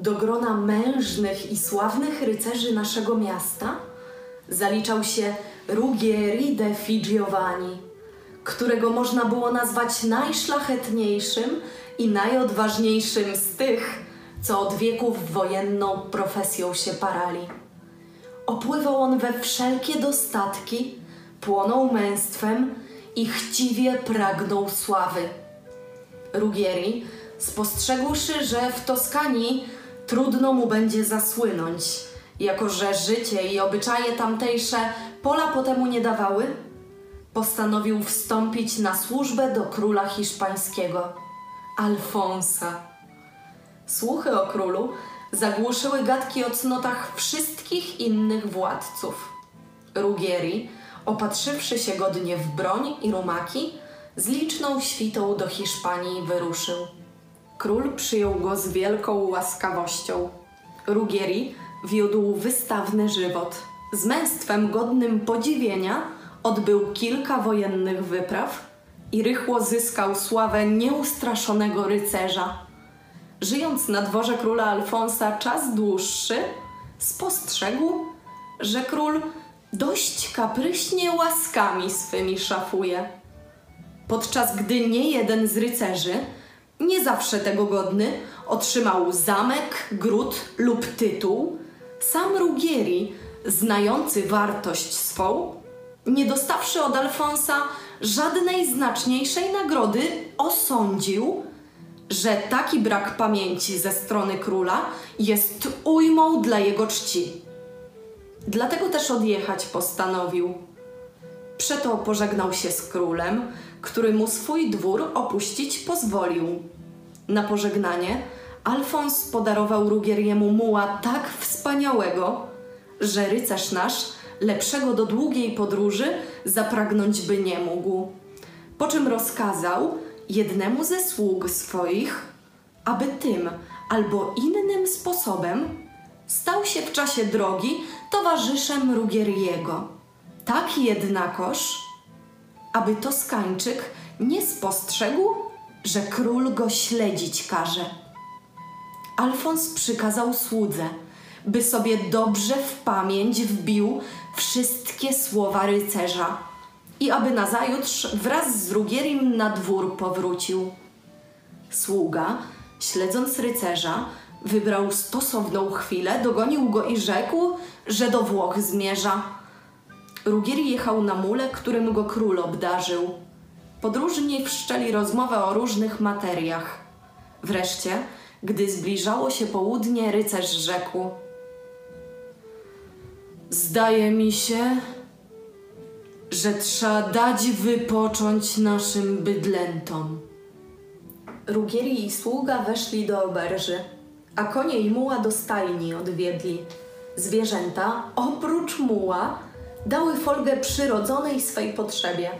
Do grona mężnych i sławnych rycerzy naszego miasta zaliczał się Ruggieri de Figiovani, którego można było nazwać najszlachetniejszym i najodważniejszym z tych, co od wieków wojenną profesją się parali. Opływał on we wszelkie dostatki, płonął męstwem i chciwie pragnął sławy. Ruggieri, spostrzegłszy, że w Toskanii trudno mu będzie zasłynąć, jako że życie i obyczaje tamtejsze pola potemu nie dawały, postanowił wstąpić na służbę do króla hiszpańskiego, Alfonsa. Słuchy o królu zagłuszyły gadki o cnotach wszystkich innych władców. Ruggieri, opatrzywszy się godnie w broń i rumaki, z liczną świtą do Hiszpanii wyruszył. Król przyjął go z wielką łaskawością. Ruggieri wiódł wystawny żywot. Z męstwem godnym podziwienia odbył kilka wojennych wypraw i rychło zyskał sławę nieustraszonego rycerza. Żyjąc na dworze króla Alfonsa czas dłuższy, spostrzegł, że król dość kapryśnie łaskami swymi szafuje. Podczas gdy nie jeden z rycerzy, nie zawsze tego godny, otrzymał zamek, gród lub tytuł, sam Ruggieri, znający wartość swą, nie dostawszy od Alfonsa żadnej znaczniejszej nagrody, osądził, że taki brak pamięci ze strony króla jest ujmą dla jego czci. Dlatego też odjechać postanowił. Przeto pożegnał się z królem, który mu swój dwór opuścić pozwolił. Na pożegnanie Alfons podarował Rugieriemu muła tak wspaniałego, że rycerz nasz lepszego do długiej podróży zapragnąć by nie mógł. Po czym rozkazał jednemu ze sług swoich, aby tym albo innym sposobem stał się w czasie drogi towarzyszem Rugieriego. Tak jednakoż, aby Toskańczyk nie spostrzegł, że król go śledzić każe. Alfons przykazał słudze, by sobie dobrze w pamięć wbił wszystkie słowa rycerza i aby nazajutrz wraz z Rugierim na dwór powrócił. Sługa, śledząc rycerza, wybrał stosowną chwilę, dogonił go i rzekł, że do Włoch zmierza. Rugieri jechał na mule, którym go król obdarzył. Podróżni wszczęli rozmowę o różnych materiach. Wreszcie, gdy zbliżało się południe, rycerz rzekł: Zdaje mi się, że trzeba dać wypocząć naszym bydlętom. Rugieri i sługa weszli do oberży, a konie i muła do stajni odwiedli. Zwierzęta, oprócz muła, dały folgę przyrodzonej swej potrzebie.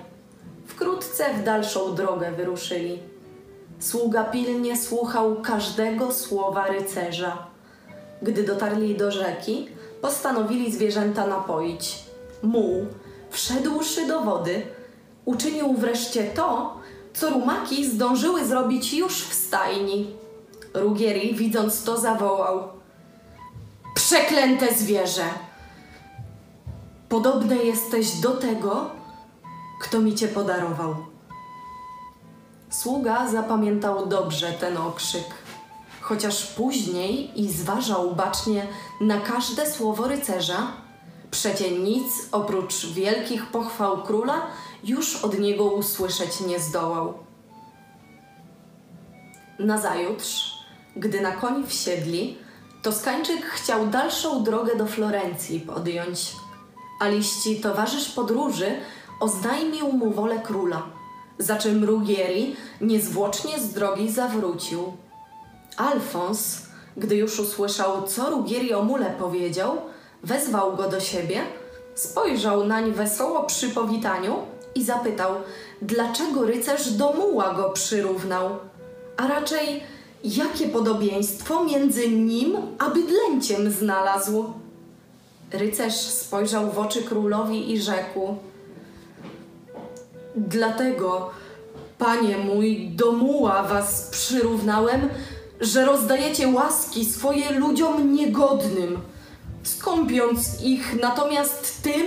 Wkrótce w dalszą drogę wyruszyli. Sługa pilnie słuchał każdego słowa rycerza. Gdy dotarli do rzeki, postanowili zwierzęta napoić. Muł, wszedłszy do wody, uczynił wreszcie to, co rumaki zdążyły zrobić już w stajni. Rugieri, widząc to, zawołał: Przeklęte zwierzę! Podobny jesteś do tego, kto mi cię podarował. Sługa zapamiętał dobrze ten okrzyk, chociaż później i zważał bacznie na każde słowo rycerza, przecie nic oprócz wielkich pochwał króla już od niego usłyszeć nie zdołał. Nazajutrz, gdy na koń wsiedli, Toskańczyk chciał dalszą drogę do Florencji podjąć, a liści towarzysz podróży oznajmił mu wolę króla, za czym Rugieri niezwłocznie z drogi zawrócił. Alfons, gdy już usłyszał, co Rugieri o mule powiedział, wezwał go do siebie, spojrzał nań wesoło przy powitaniu i zapytał, dlaczego rycerz do muła go przyrównał, a raczej jakie podobieństwo między nim a bydlęciem znalazł. Rycerz spojrzał w oczy królowi i rzekł: Dlatego, panie mój, do muła was przyrównałem, że rozdajecie łaski swoje ludziom niegodnym, skąpiąc ich natomiast tym,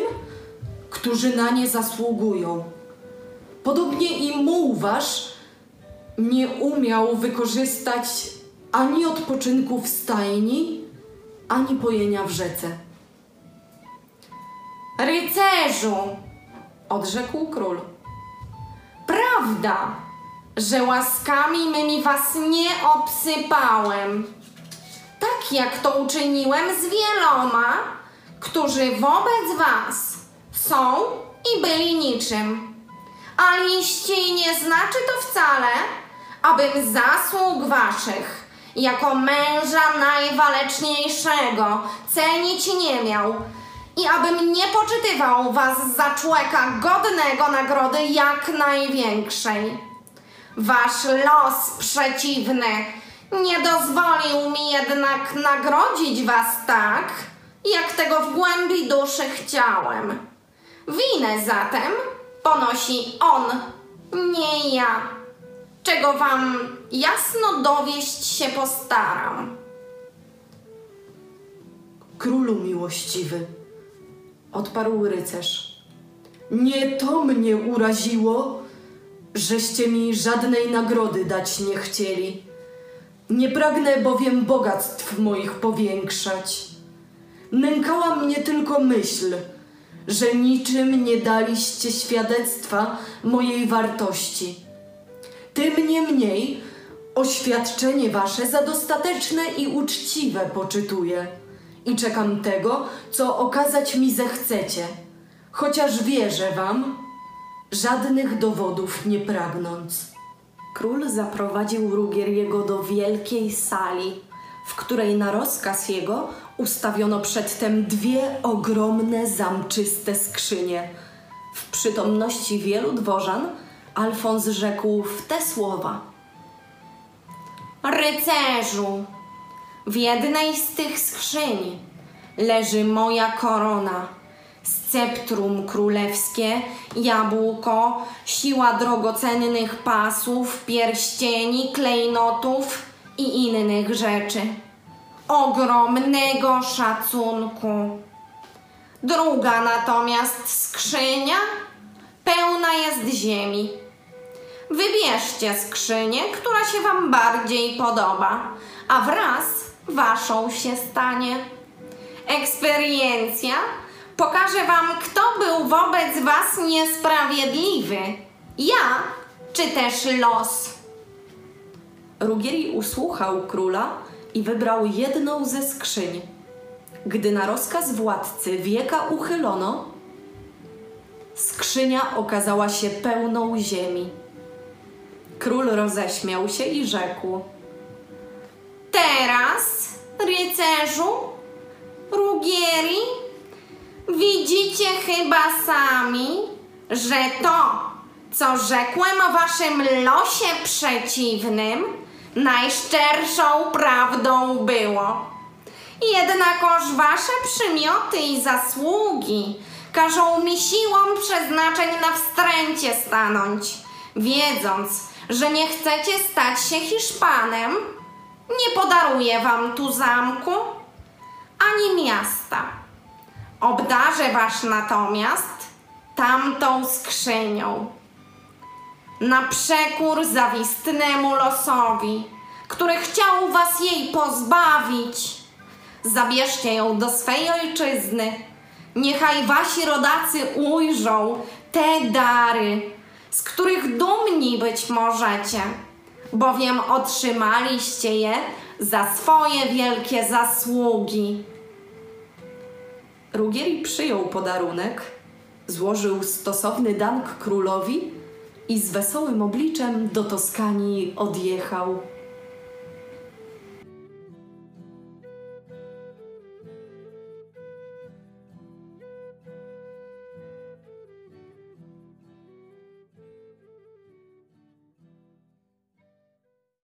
którzy na nie zasługują. Podobnie i muł wasz nie umiał wykorzystać ani odpoczynku w stajni, ani pojenia w rzece. Rycerzu, Odrzekł król. prawda, że łaskami mymi was nie obsypałem. Tak jak to uczyniłem z wieloma, którzy wobec was są i byli niczym. A liści nie znaczy to wcale, abym zasług waszych jako męża najwaleczniejszego cenić nie miał i abym nie poczytywał was za człowieka godnego nagrody jak największej. Wasz los przeciwny nie dozwolił mi jednak nagrodzić was tak, jak tego w głębi duszy chciałem. Winę zatem ponosi on, nie ja, czego wam jasno dowieść się postaram. Królu miłościwy, odparł rycerz. Nie to mnie uraziło, żeście mi żadnej nagrody dać nie chcieli. Nie pragnę bowiem bogactw moich powiększać. Nękała mnie tylko myśl, że niczym nie daliście świadectwa mojej wartości. Tym niemniej oświadczenie wasze za dostateczne i uczciwe poczytuję i czekam tego, co okazać mi zechcecie, chociaż wierzę wam, żadnych dowodów nie pragnąc. Król zaprowadził Rugieriego do wielkiej sali, w której na rozkaz jego ustawiono przedtem dwie ogromne zamczyste skrzynie. W przytomności wielu dworzan Alfons rzekł w te słowa. Rycerzu, w jednej z tych skrzyń leży moja korona, sceptrum królewskie, jabłko, siła drogocennych pasów, pierścieni, klejnotów i innych rzeczy. Ogromnego szacunku. Druga natomiast skrzynia pełna jest ziemi. Wybierzcie skrzynię, która się Wam bardziej podoba, a wraz Waszą się stanie. Eksperiencja pokaże Wam, kto był wobec Was niesprawiedliwy. Ja czy też los. Rugieri usłuchał króla i wybrał jedną ze skrzyń. Gdy na rozkaz władcy wieka uchylono, skrzynia okazała się pełną ziemi. Król roześmiał się i rzekł: Teraz, rycerzu, Rugieri, widzicie chyba sami, że to, co rzekłem o waszym losie przeciwnym, najszczerszą prawdą było. Jednakoż wasze przymioty i zasługi każą mi siłą przeznaczeń na wstręcie stanąć, wiedząc, że nie chcecie stać się Hiszpanem, nie podaruję wam tu zamku ani miasta. Obdarzę was natomiast tamtą skrzynią. Na przekór zawistnemu losowi, który chciał was jej pozbawić, zabierzcie ją do swej ojczyzny. Niechaj wasi rodacy ujrzą te dary, z których dumni być możecie, bowiem otrzymaliście je za swoje wielkie zasługi. Rugieri przyjął podarunek, złożył stosowny dank królowi i z wesołym obliczem do Toskanii odjechał.